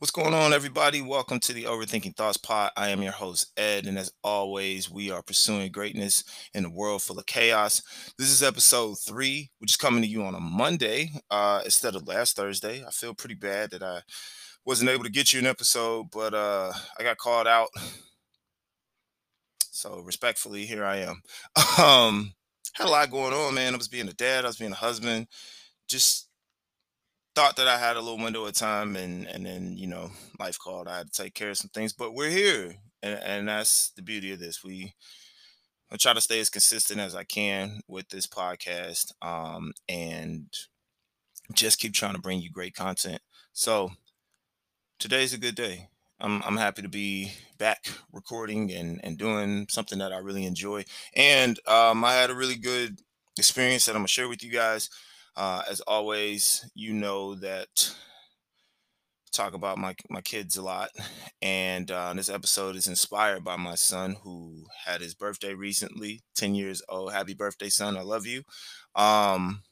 What's going on, everybody? Welcome to the Overthinking Thoughts Pod. I am your host, Ed, and as always, we are pursuing greatness in a world full of chaos. This is episode three, which is coming to you on a Monday uh, instead of last Thursday. I feel pretty bad that I wasn't able to get you an episode, but uh, I got called out. So, respectfully, here I am. Um, had a lot going on, man. I was being a dad, I was being a husband, just thought that I had a little window of time and and then you know life called I had to take care of some things but we're here and, and that's the beauty of this. We I try to stay as consistent as I can with this podcast um and just keep trying to bring you great content. So today's a good day. I'm I'm happy to be back recording and and doing something that I really enjoy and um I had a really good experience that I'm gonna share with you guys uh, as always, you know that talk about my my kids a lot, and uh, this episode is inspired by my son who had his birthday recently, ten years old. Happy birthday, son! I love you. Um,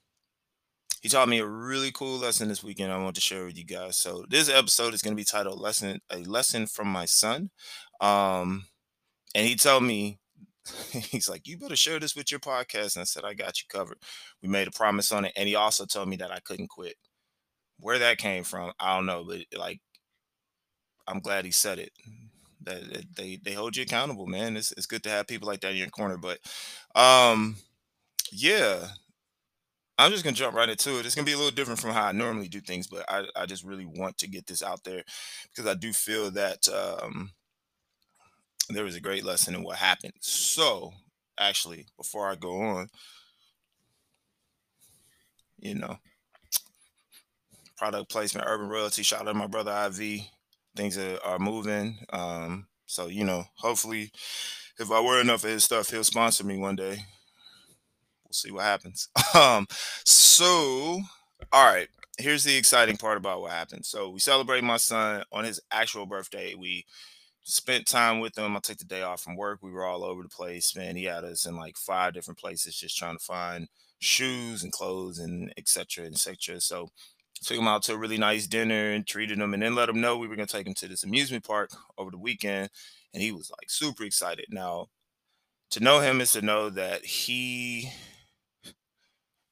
he taught me a really cool lesson this weekend. I want to share with you guys. So this episode is going to be titled "Lesson: A Lesson from My Son," um, and he told me he's like, you better share this with your podcast. And I said, I got you covered. We made a promise on it. And he also told me that I couldn't quit. Where that came from, I don't know, but like, I'm glad he said it. That, they they hold you accountable, man. It's it's good to have people like that in your corner. But um, yeah, I'm just gonna jump right into it. It's gonna be a little different from how I normally do things, but I I just really want to get this out there because I do feel that um there was a great lesson in what happened. So, actually, before I go on, you know, product placement, urban royalty, shout out to my brother IV. Things are, are moving. Um, so, you know, hopefully, if I wear enough of his stuff, he'll sponsor me one day. We'll see what happens. um, so, all right, here's the exciting part about what happened. So, we celebrate my son on his actual birthday. We spent time with him. I took the day off from work. We were all over the place, man. He had us in like five different places just trying to find shoes and clothes and etc. etc. So took him out to a really nice dinner and treated him and then let him know we were gonna take him to this amusement park over the weekend. And he was like super excited. Now, to know him is to know that he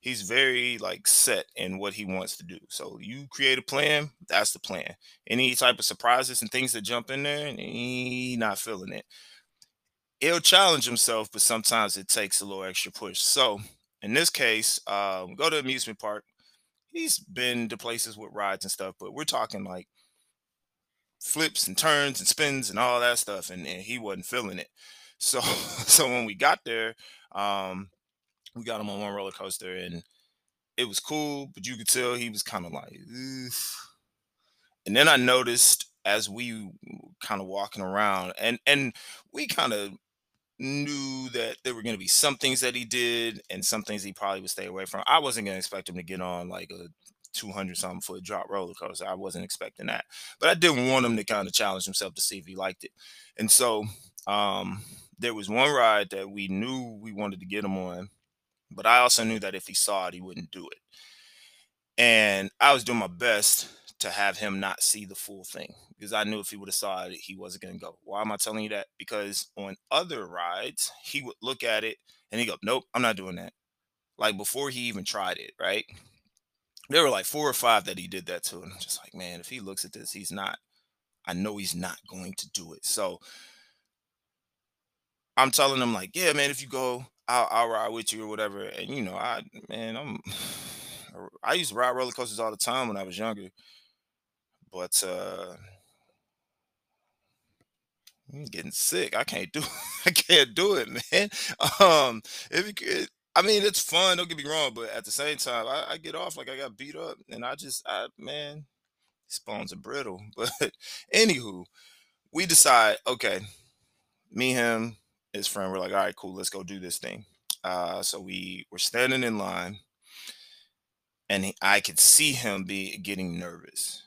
he's very like set in what he wants to do. So you create a plan, that's the plan. Any type of surprises and things that jump in there, he not feeling it. He'll challenge himself, but sometimes it takes a little extra push. So in this case, um, go to amusement park. He's been to places with rides and stuff, but we're talking like flips and turns and spins and all that stuff, and, and he wasn't feeling it. So so when we got there, um, we got him on one roller coaster and it was cool, but you could tell he was kind of like, Oof. and then I noticed as we kind of walking around, and and we kind of knew that there were going to be some things that he did and some things he probably would stay away from. I wasn't going to expect him to get on like a 200 something foot drop roller coaster. I wasn't expecting that, but I didn't want him to kind of challenge himself to see if he liked it. And so um, there was one ride that we knew we wanted to get him on but I also knew that if he saw it, he wouldn't do it. And I was doing my best to have him not see the full thing because I knew if he would have saw it, he wasn't going to go. Why am I telling you that? Because on other rides, he would look at it and he go, "Nope, I'm not doing that." Like before he even tried it, right? There were like four or five that he did that to, and I'm just like, man, if he looks at this, he's not. I know he's not going to do it. So I'm telling him like, yeah, man, if you go, I'll, I'll ride with you or whatever. And you know, I man, I'm I used to ride roller coasters all the time when I was younger, but uh I'm getting sick. I can't do I can't do it, man. Um, if you could, I mean, it's fun. Don't get me wrong, but at the same time, I, I get off like I got beat up, and I just, I man, these bones are brittle. But anywho, we decide, okay, me, him, his friend were like, all right, cool, let's go do this thing. Uh, so we were standing in line, and he, I could see him be getting nervous.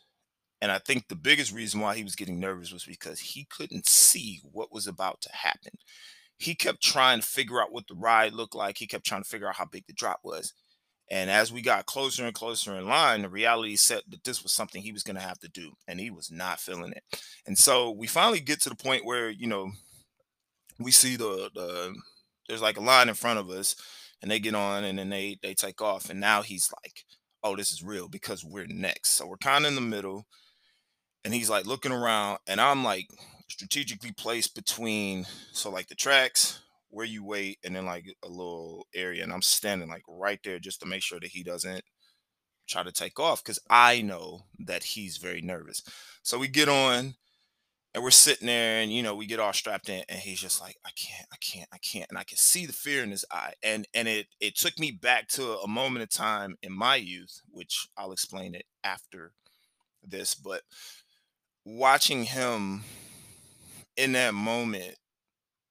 And I think the biggest reason why he was getting nervous was because he couldn't see what was about to happen. He kept trying to figure out what the ride looked like. He kept trying to figure out how big the drop was. And as we got closer and closer in line, the reality set that this was something he was going to have to do, and he was not feeling it. And so we finally get to the point where you know we see the the there's like a line in front of us, and they get on, and then they they take off, and now he's like, "Oh, this is real because we're next." So we're kind of in the middle, and he's like looking around, and I'm like strategically placed between so like the tracks where you wait and then like a little area and i'm standing like right there just to make sure that he doesn't try to take off because i know that he's very nervous so we get on and we're sitting there and you know we get all strapped in and he's just like i can't i can't i can't and i can see the fear in his eye and and it it took me back to a moment of time in my youth which i'll explain it after this but watching him in that moment,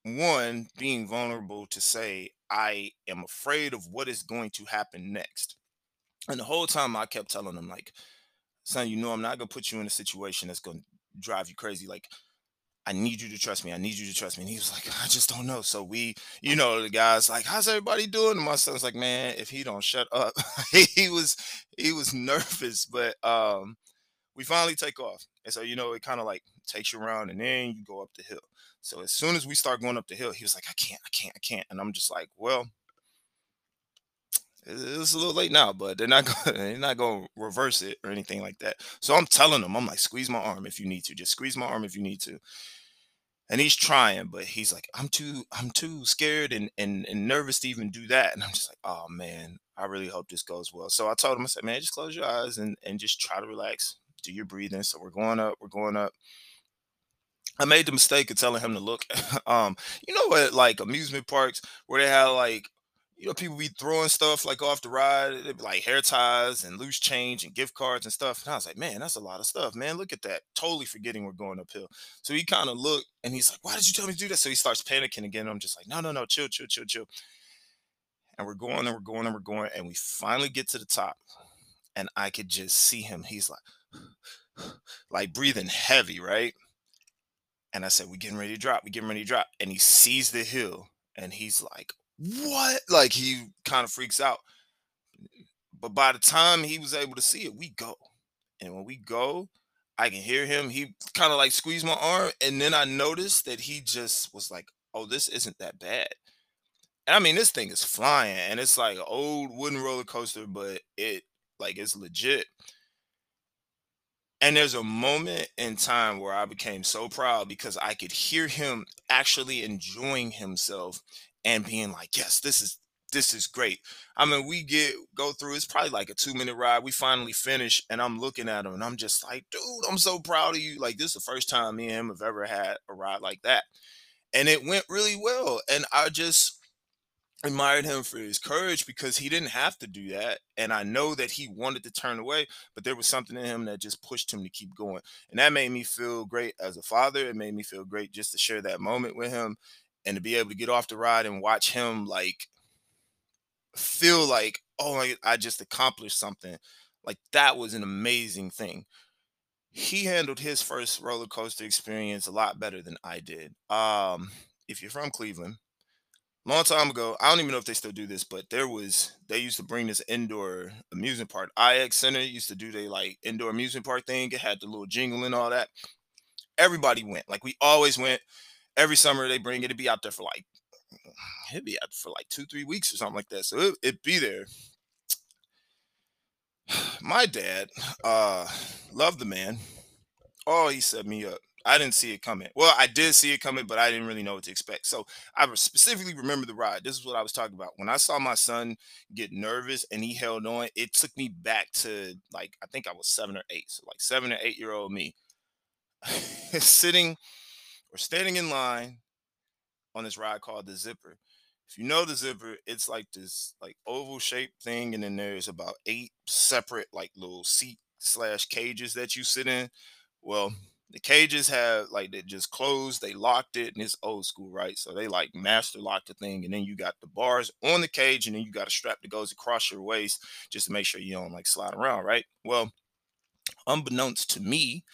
one being vulnerable to say, I am afraid of what is going to happen next. And the whole time I kept telling him, like, son, you know, I'm not gonna put you in a situation that's gonna drive you crazy. Like, I need you to trust me. I need you to trust me. And he was like, I just don't know. So we, you know, the guy's like, how's everybody doing? And my son's like, man, if he don't shut up, he was he was nervous, but um we finally take off. And so, you know, it kind of like takes you around and then you go up the hill. So as soon as we start going up the hill, he was like, I can't, I can't, I can't. And I'm just like, well, it's a little late now, but they're not going they're not going to reverse it or anything like that. So I'm telling them, I'm like, squeeze my arm if you need to. Just squeeze my arm if you need to. And he's trying, but he's like, I'm too, I'm too scared and and, and nervous to even do that. And I'm just like, oh man, I really hope this goes well. So I told him, I said, man, just close your eyes and and just try to relax do your breathing. So we're going up, we're going up. I made the mistake of telling him to look. um, you know what, like amusement parks where they have like, you know, people be throwing stuff like off the ride, be like hair ties and loose change and gift cards and stuff. And I was like, man, that's a lot of stuff, man. Look at that. Totally forgetting we're going uphill. So he kind of looked and he's like, why did you tell me to do that? So he starts panicking again. I'm just like, no, no, no, chill, chill, chill, chill. And we're going and we're going and we're going. And we finally get to the top. And I could just see him. He's like, like breathing heavy, right? And I said, We getting ready to drop, we getting ready to drop. And he sees the hill and he's like, What? Like he kind of freaks out. But by the time he was able to see it, we go. And when we go, I can hear him. He kind of like squeezed my arm. And then I noticed that he just was like, Oh, this isn't that bad. And I mean, this thing is flying and it's like an old wooden roller coaster, but it like it's legit. And there's a moment in time where I became so proud because I could hear him actually enjoying himself and being like, "Yes, this is this is great." I mean, we get go through. It's probably like a two minute ride. We finally finish, and I'm looking at him, and I'm just like, "Dude, I'm so proud of you!" Like this is the first time me and him have ever had a ride like that, and it went really well. And I just admired him for his courage because he didn't have to do that. And I know that he wanted to turn away, but there was something in him that just pushed him to keep going. And that made me feel great as a father. It made me feel great just to share that moment with him and to be able to get off the ride and watch him like feel like, oh, I just accomplished something. Like that was an amazing thing. He handled his first roller coaster experience a lot better than I did. Um, if you're from Cleveland, long time ago, I don't even know if they still do this, but there was they used to bring this indoor amusement park. IX Center used to do they like indoor amusement park thing. It had the little jingle and all that. Everybody went. Like we always went. Every summer they bring it. It'd be out there for like it'd be out for like two, three weeks or something like that. So it, it'd be there. My dad, uh, loved the man. Oh, he set me up. I didn't see it coming. Well, I did see it coming, but I didn't really know what to expect. So I specifically remember the ride. This is what I was talking about. When I saw my son get nervous and he held on, it took me back to like I think I was seven or eight. So like seven or eight year old me sitting or standing in line on this ride called the Zipper. If you know the Zipper, it's like this like oval shaped thing, and then there's about eight separate like little seat slash cages that you sit in. Well, the cages have like they just closed, they locked it, and it's old school, right? So they like master locked the thing, and then you got the bars on the cage, and then you got a strap that goes across your waist just to make sure you don't like slide around, right? Well, unbeknownst to me,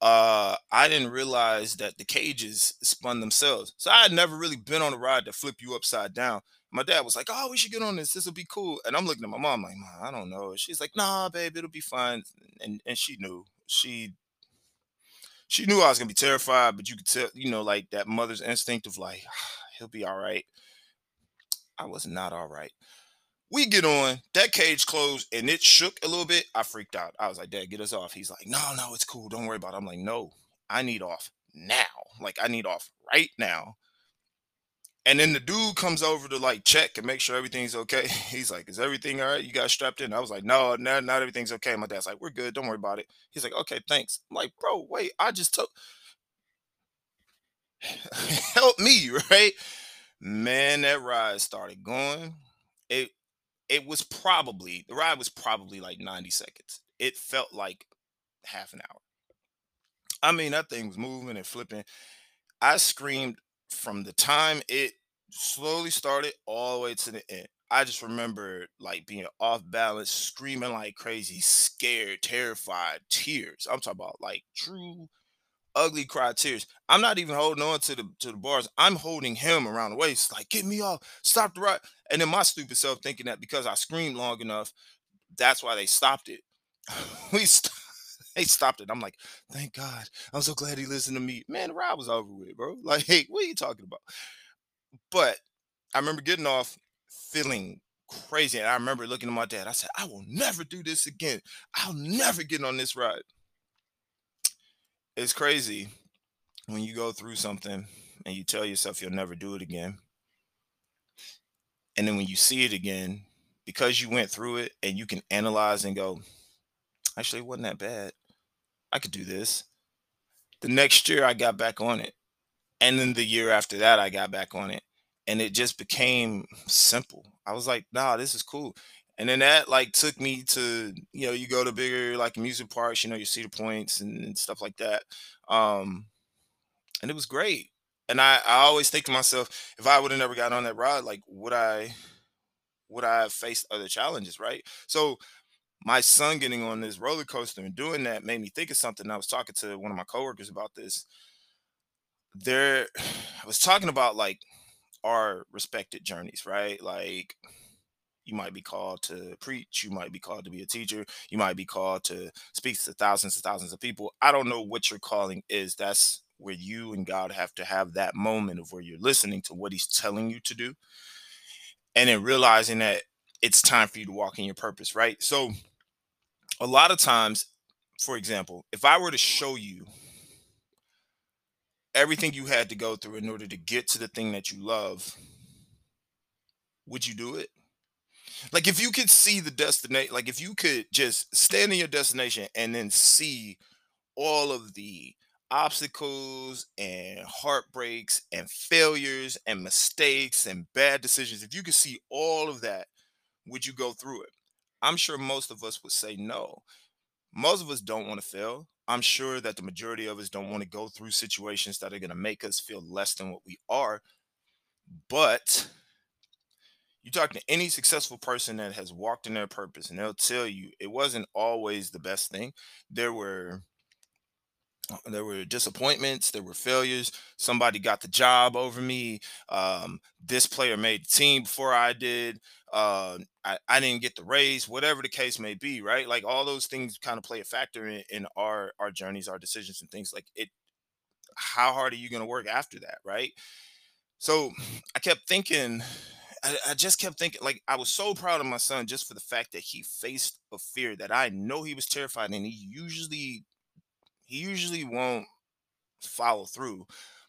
uh, I didn't realize that the cages spun themselves. So I had never really been on a ride that flip you upside down. My dad was like, "Oh, we should get on this. This will be cool." And I'm looking at my mom like, "Mom, I don't know." She's like, "Nah, babe, it'll be fine." And and she knew. She she knew I was gonna be terrified, but you could tell, you know, like that mother's instinct of like, he'll be all right. I was not all right. We get on, that cage closed and it shook a little bit. I freaked out. I was like, Dad, get us off. He's like, No, no, it's cool. Don't worry about it. I'm like, No, I need off now. Like, I need off right now. And then the dude comes over to like check and make sure everything's okay. He's like, "Is everything all right? You got strapped in?" I was like, "No, not, not everything's okay." My dad's like, "We're good. Don't worry about it." He's like, "Okay, thanks." I'm like, "Bro, wait, I just took help me, right?" Man, that ride started going. It it was probably the ride was probably like 90 seconds. It felt like half an hour. I mean, that thing was moving and flipping. I screamed from the time it slowly started all the way to the end. I just remember like being off balance, screaming like crazy, scared, terrified, tears. I'm talking about like true ugly cry tears. I'm not even holding on to the to the bars. I'm holding him around the waist, like get me off, stop the ride. And then my stupid self thinking that because I screamed long enough, that's why they stopped it. we st- they stopped it. I'm like, thank God. I'm so glad he listened to me. Man, the ride was over with, bro. Like, hey, what are you talking about? But I remember getting off feeling crazy. And I remember looking at my dad. I said, I will never do this again. I'll never get on this ride. It's crazy when you go through something and you tell yourself you'll never do it again. And then when you see it again, because you went through it and you can analyze and go, actually, it wasn't that bad. I could do this. The next year, I got back on it. And then the year after that, I got back on it. And it just became simple. I was like, nah, this is cool. And then that like took me to, you know, you go to bigger like music parks, you know, you Cedar Points and, and stuff like that. Um, and it was great. And I, I always think to myself, if I would have never got on that ride, like would I would I have faced other challenges, right? So my son getting on this roller coaster and doing that made me think of something. I was talking to one of my coworkers about this. There, I was talking about like our respected journeys, right? Like you might be called to preach, you might be called to be a teacher, you might be called to speak to thousands and thousands of people. I don't know what your calling is. That's where you and God have to have that moment of where you're listening to what he's telling you to do and then realizing that it's time for you to walk in your purpose, right? So a lot of times, for example, if I were to show you everything you had to go through in order to get to the thing that you love, would you do it? Like if you could see the destination, like if you could just stand in your destination and then see all of the obstacles and heartbreaks and failures and mistakes and bad decisions, if you could see all of that, would you go through it? I'm sure most of us would say no. Most of us don't want to fail. I'm sure that the majority of us don't want to go through situations that are going to make us feel less than what we are. But you talk to any successful person that has walked in their purpose, and they'll tell you it wasn't always the best thing. There were there were disappointments there were failures. Somebody got the job over me. Um, this player made the team before i did. Uh, I, I didn't get the raise whatever the case may be right? Like all those things kind of play a factor in, in our our journeys our decisions and things. Like it how hard are you going to work after that right? So i kept thinking I, I just kept thinking like i was so proud of my son just for the fact that he faced a fear that i know he was terrified and he usually he usually won't follow through.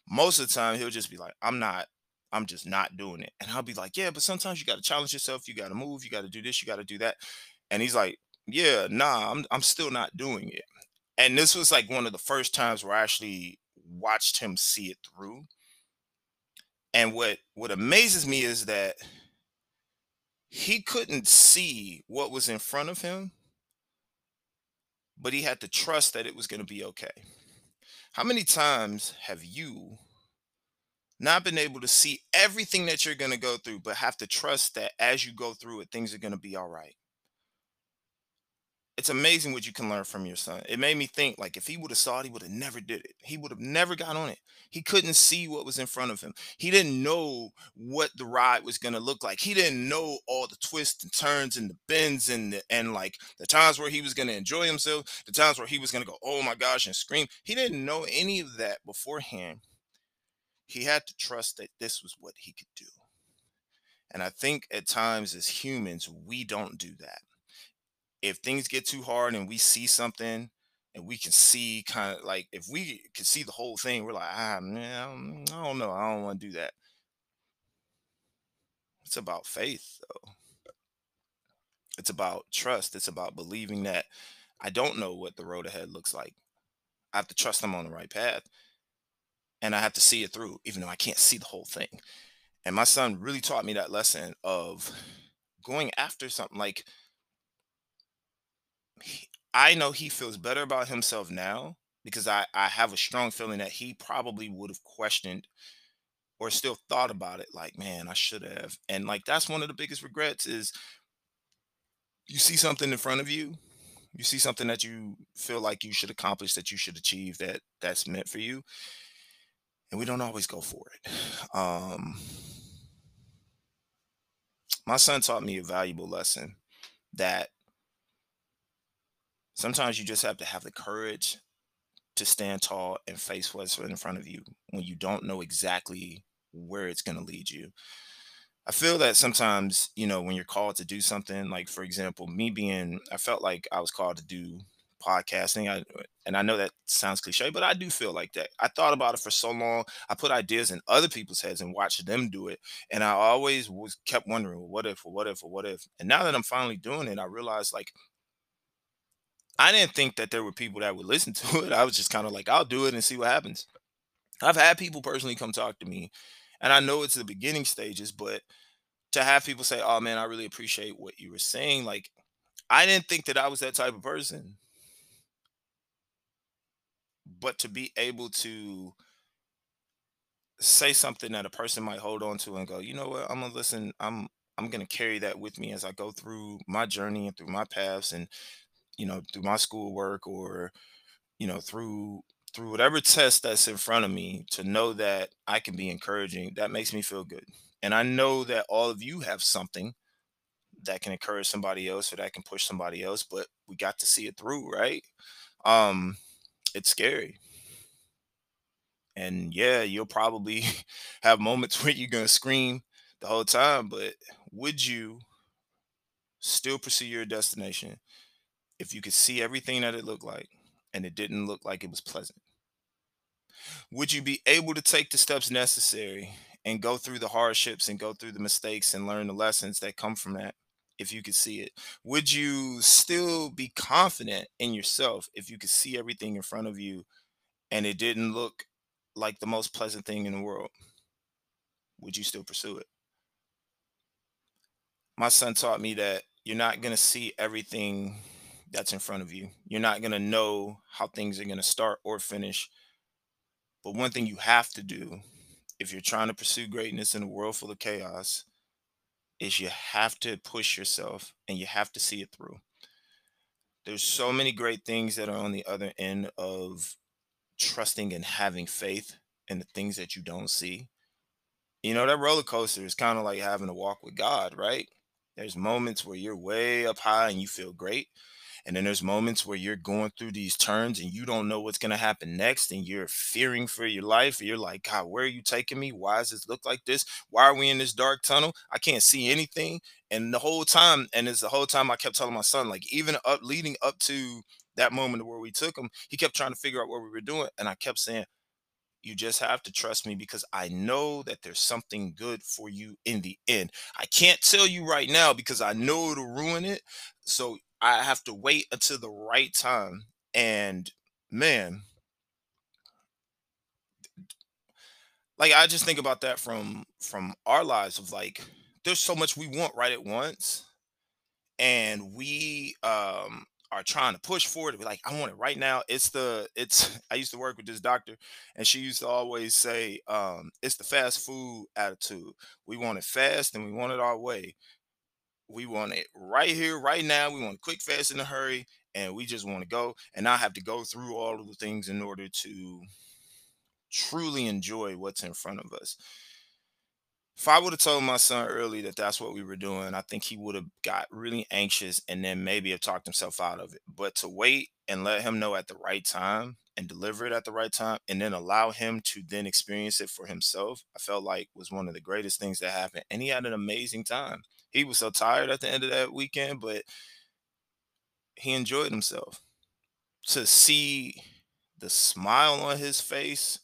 Most of the time, he'll just be like, I'm not, I'm just not doing it. And I'll be like, yeah, but sometimes you got to challenge yourself. You got to move. You got to do this. You got to do that. And he's like, yeah, nah, I'm, I'm still not doing it. And this was like one of the first times where I actually watched him see it through. And what what amazes me is that he couldn't see what was in front of him but he had to trust that it was going to be okay. How many times have you not been able to see everything that you're going to go through, but have to trust that as you go through it, things are going to be all right? It's amazing what you can learn from your son. It made me think like if he would have saw it, he would have never did it. He would have never got on it. He couldn't see what was in front of him. He didn't know what the ride was gonna look like. He didn't know all the twists and turns and the bends and the, and like the times where he was gonna enjoy himself, the times where he was gonna go, oh my gosh, and scream. He didn't know any of that beforehand. He had to trust that this was what he could do. And I think at times as humans, we don't do that if things get too hard and we see something and we can see kind of like if we can see the whole thing, we're like, ah, man, I don't know, I don't want to do that. It's about faith, though. It's about trust. It's about believing that I don't know what the road ahead looks like. I have to trust I'm on the right path and I have to see it through, even though I can't see the whole thing. And my son really taught me that lesson of going after something like he- I know he feels better about himself now because I, I have a strong feeling that he probably would have questioned or still thought about it like, man, I should have. And like that's one of the biggest regrets is you see something in front of you, you see something that you feel like you should accomplish, that you should achieve, that that's meant for you, and we don't always go for it. Um, my son taught me a valuable lesson that sometimes you just have to have the courage to stand tall and face what's in front of you when you don't know exactly where it's going to lead you. I feel that sometimes, you know, when you're called to do something, like for example, me being, I felt like I was called to do podcasting. I, and I know that sounds cliche, but I do feel like that. I thought about it for so long. I put ideas in other people's heads and watched them do it. And I always was kept wondering, well, what if, what if, what if? And now that I'm finally doing it, I realized like I didn't think that there were people that would listen to it. I was just kind of like, I'll do it and see what happens. I've had people personally come talk to me, and I know it's the beginning stages, but to have people say, "Oh man, I really appreciate what you were saying," like I didn't think that I was that type of person, but to be able to say something that a person might hold on to and go, you know what, I'm gonna listen. I'm I'm gonna carry that with me as I go through my journey and through my paths and you know through my schoolwork or you know through through whatever test that's in front of me to know that I can be encouraging that makes me feel good. And I know that all of you have something that can encourage somebody else or that can push somebody else but we got to see it through right? Um it's scary. And yeah you'll probably have moments where you're gonna scream the whole time but would you still pursue your destination if you could see everything that it looked like and it didn't look like it was pleasant? Would you be able to take the steps necessary and go through the hardships and go through the mistakes and learn the lessons that come from that if you could see it? Would you still be confident in yourself if you could see everything in front of you and it didn't look like the most pleasant thing in the world? Would you still pursue it? My son taught me that you're not going to see everything that's in front of you. You're not going to know how things are going to start or finish. But one thing you have to do if you're trying to pursue greatness in a world full of chaos is you have to push yourself and you have to see it through. There's so many great things that are on the other end of trusting and having faith in the things that you don't see. You know, that roller coaster is kind of like having a walk with God, right? There's moments where you're way up high and you feel great. And then there's moments where you're going through these turns and you don't know what's going to happen next and you're fearing for your life. You're like, God, where are you taking me? Why does this look like this? Why are we in this dark tunnel? I can't see anything. And the whole time, and it's the whole time I kept telling my son, like, even up leading up to that moment where we took him, he kept trying to figure out what we were doing. And I kept saying, you just have to trust me because I know that there's something good for you in the end. I can't tell you right now because I know it'll ruin it. So I have to wait until the right time. And man, like I just think about that from from our lives of like there's so much we want right at once and we um are trying to push forward we're like i want it right now it's the it's i used to work with this doctor and she used to always say um it's the fast food attitude we want it fast and we want it our way we want it right here right now we want quick fast in a hurry and we just want to go and not have to go through all of the things in order to truly enjoy what's in front of us. If I would have told my son early that that's what we were doing, I think he would have got really anxious and then maybe have talked himself out of it. But to wait and let him know at the right time and deliver it at the right time and then allow him to then experience it for himself, I felt like was one of the greatest things that happened. And he had an amazing time. He was so tired at the end of that weekend, but he enjoyed himself. To see the smile on his face,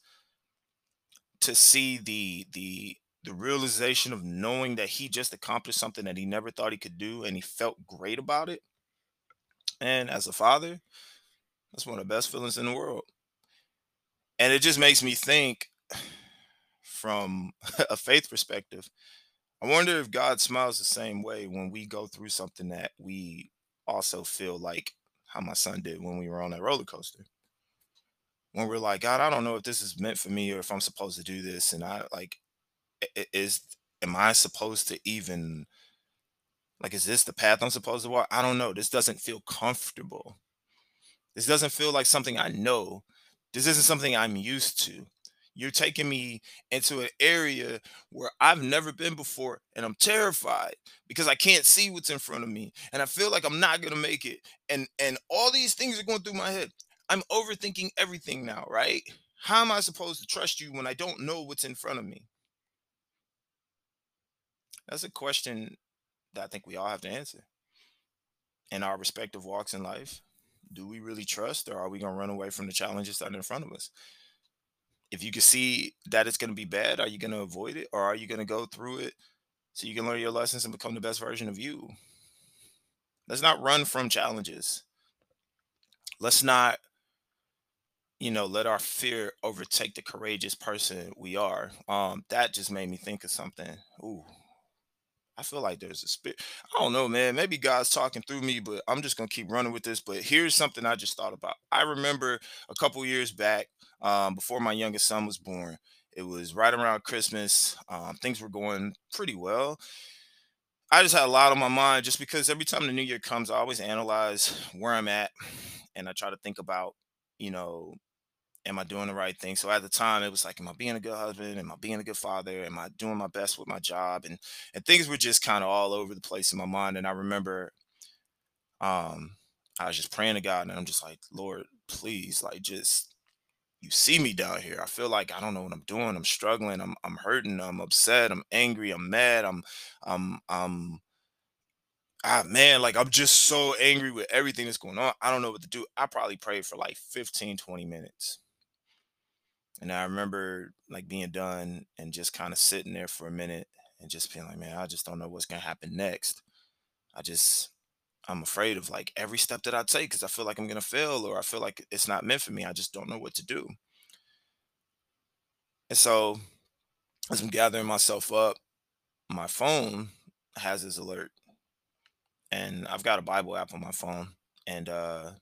to see the the the realization of knowing that he just accomplished something that he never thought he could do and he felt great about it. And as a father, that's one of the best feelings in the world. And it just makes me think from a faith perspective. I wonder if God smiles the same way when we go through something that we also feel like how my son did when we were on that roller coaster. When we're like, God, I don't know if this is meant for me or if I'm supposed to do this. And I like, is, am I supposed to even, like, is this the path I'm supposed to walk? I don't know. This doesn't feel comfortable. This doesn't feel like something I know. This isn't something I'm used to. You're taking me into an area where I've never been before, and I'm terrified because I can't see what's in front of me, and I feel like I'm not gonna make it. And and all these things are going through my head. I'm overthinking everything now, right? How am I supposed to trust you when I don't know what's in front of me? That's a question that I think we all have to answer in our respective walks in life. Do we really trust, or are we gonna run away from the challenges that are in front of us? if you can see that it's going to be bad, are you going to avoid it or are you going to go through it so you can learn your lessons and become the best version of you? Let's not run from challenges. Let's not, you know, let our fear overtake the courageous person we are. Um, that just made me think of something. Ooh, I feel like there's a spirit. I don't know, man. Maybe God's talking through me, but I'm just gonna keep running with this. But here's something I just thought about. I remember a couple years back, um, before my youngest son was born. It was right around Christmas. Um, things were going pretty well. I just had a lot on my mind just because every time the new year comes, I always analyze where I'm at and I try to think about, you know, am I doing the right thing? So at the time, it was like, am I being a good husband? Am I being a good father? Am I doing my best with my job? And and things were just kind of all over the place in my mind. And I remember, um, I was just praying to God, and I'm just like, Lord, please, like, just you see me down here. I feel like I don't know what I'm doing. I'm struggling. I'm I'm hurting. I'm upset. I'm angry. I'm mad. I'm I'm I'm ah man, like I'm just so angry with everything that's going on. I don't know what to do. I probably prayed for like 15, 20 minutes. And I remember like being done and just kind of sitting there for a minute and just being like, man, I just don't know what's gonna happen next. I just I'm afraid of like every step that I take because I feel like I'm gonna fail or I feel like it's not meant for me. I just don't know what to do. And so as I'm gathering myself up, my phone has this alert. And I've got a Bible app on my phone. And uh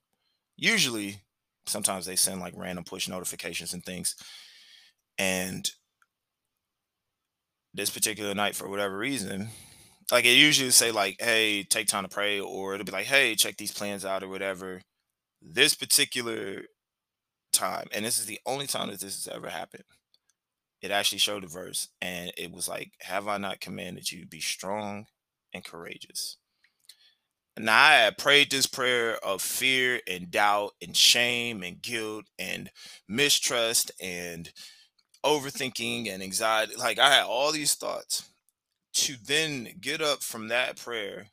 usually sometimes they send like random push notifications and things. And this particular night, for whatever reason, like it usually say like, "Hey, take time to pray," or it'll be like, "Hey, check these plans out," or whatever. This particular time, and this is the only time that this has ever happened. It actually showed a verse, and it was like, "Have I not commanded you to be strong and courageous?" Now I had prayed this prayer of fear and doubt and shame and guilt and mistrust and overthinking and anxiety. Like I had all these thoughts to then get up from that prayer,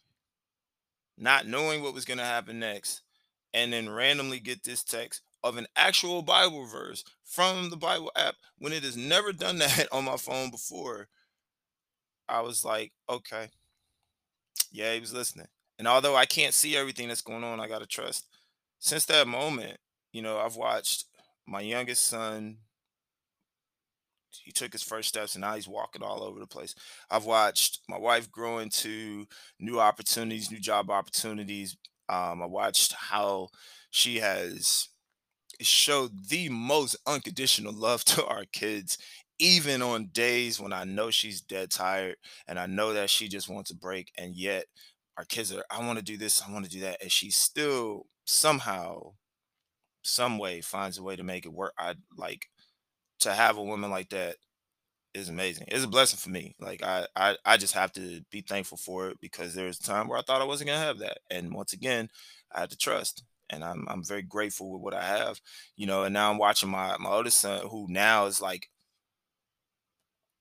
not knowing what was going to happen next, and then randomly get this text of an actual Bible verse from the Bible app when it has never done that on my phone before. I was like, okay, yeah, he was listening. And although I can't see everything that's going on, I got to trust. Since that moment, you know, I've watched my youngest son. He took his first steps and now he's walking all over the place. I've watched my wife grow into new opportunities, new job opportunities. Um, I watched how she has showed the most unconditional love to our kids even on days when I know she's dead tired and I know that she just wants a break and yet our kids are, I want to do this, I want to do that. And she still somehow, some way finds a way to make it work. I like to have a woman like that is amazing. It's a blessing for me. Like I, I, I just have to be thankful for it because there was a time where I thought I wasn't gonna have that, and once again, I had to trust, and I'm, I'm very grateful with what I have, you know. And now I'm watching my my oldest son, who now is like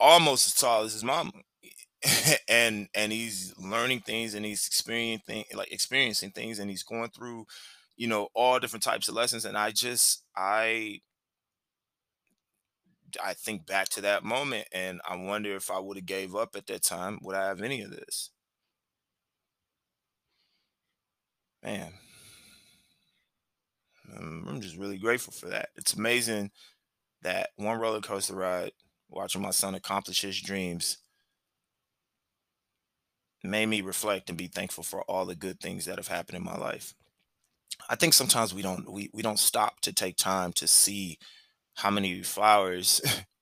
almost as tall as his mom, and and he's learning things and he's experiencing like experiencing things, and he's going through, you know, all different types of lessons. And I just I I think back to that moment and I wonder if I would have gave up at that time, would I have any of this? Man, I'm just really grateful for that. It's amazing that one roller coaster ride, watching my son accomplish his dreams, made me reflect and be thankful for all the good things that have happened in my life. I think sometimes we don't we, we don't stop to take time to see how many flowers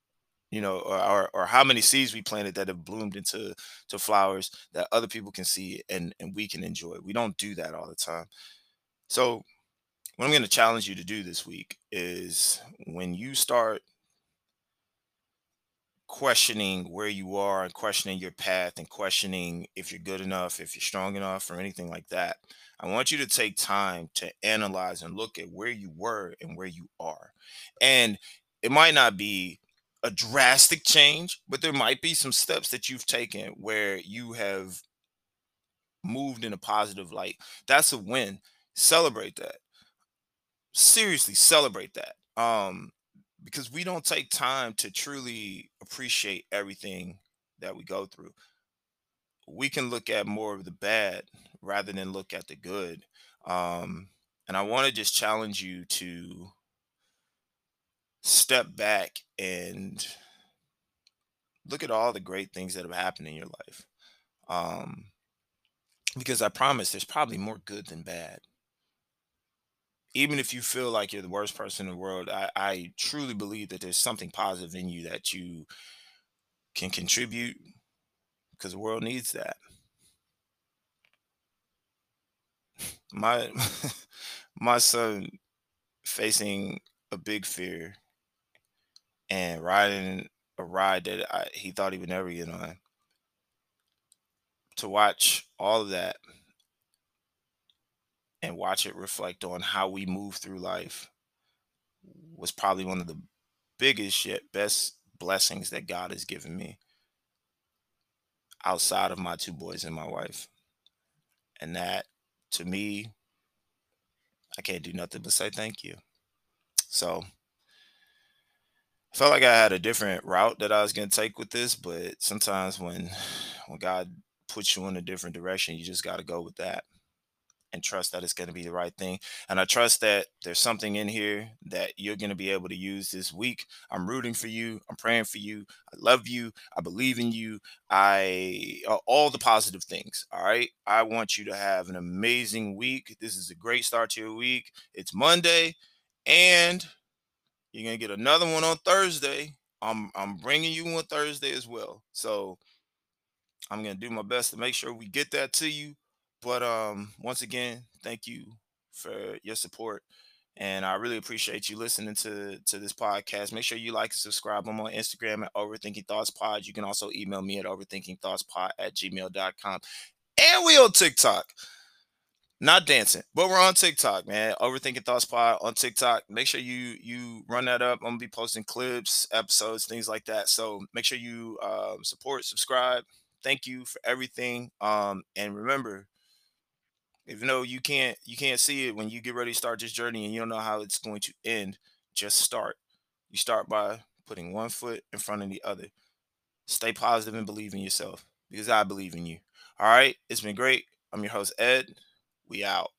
you know, or, or or how many seeds we planted that have bloomed into to flowers that other people can see and and we can enjoy. We don't do that all the time. So what I'm going to challenge you to do this week is when you start questioning where you are and questioning your path and questioning if you're good enough, if you're strong enough, or anything like that, I want you to take time to analyze and look at where you were and where you are. And it might not be a drastic change, but there might be some steps that you've taken where you have moved in a positive light. That's a win. Celebrate that. Seriously, celebrate that. Um, because we don't take time to truly appreciate everything that we go through. We can look at more of the bad rather than look at the good. Um, and I want to just challenge you to step back and look at all the great things that have happened in your life. Um, because I promise there's probably more good than bad. Even if you feel like you're the worst person in the world, I, I truly believe that there's something positive in you that you can contribute because the world needs that. My my son facing a big fear and riding a ride that I, he thought he would never get on. To watch all of that watch it reflect on how we move through life was probably one of the biggest yet best blessings that God has given me outside of my two boys and my wife. And that to me, I can't do nothing but say thank you. So I felt like I had a different route that I was going to take with this, but sometimes when when God puts you in a different direction, you just got to go with that and trust that it's going to be the right thing. And I trust that there's something in here that you're going to be able to use this week. I'm rooting for you. I'm praying for you. I love you. I believe in you. I all the positive things. All right. I want you to have an amazing week. This is a great start to your week. It's Monday and you're gonna get another one on Thursday. I'm I'm bringing you one Thursday as well. So I'm gonna do my best to make sure we get that to you. But um, once again, thank you for your support. And I really appreciate you listening to, to this podcast. Make sure you like and subscribe. I'm on Instagram at Overthinking Thoughts Pod. You can also email me at overthinkingthoughtspod at gmail.com. And we on TikTok. Not dancing, but we're on TikTok, man. Overthinking Thoughts Pod on TikTok. Make sure you you run that up. I'm gonna be posting clips, episodes, things like that. So make sure you uh, support, subscribe. Thank you for everything. Um, and remember, even though you can't you can't see it when you get ready to start this journey and you don't know how it's going to end, just start. You start by putting one foot in front of the other. Stay positive and believe in yourself because I believe in you. All right, it's been great. I'm your host Ed. We out.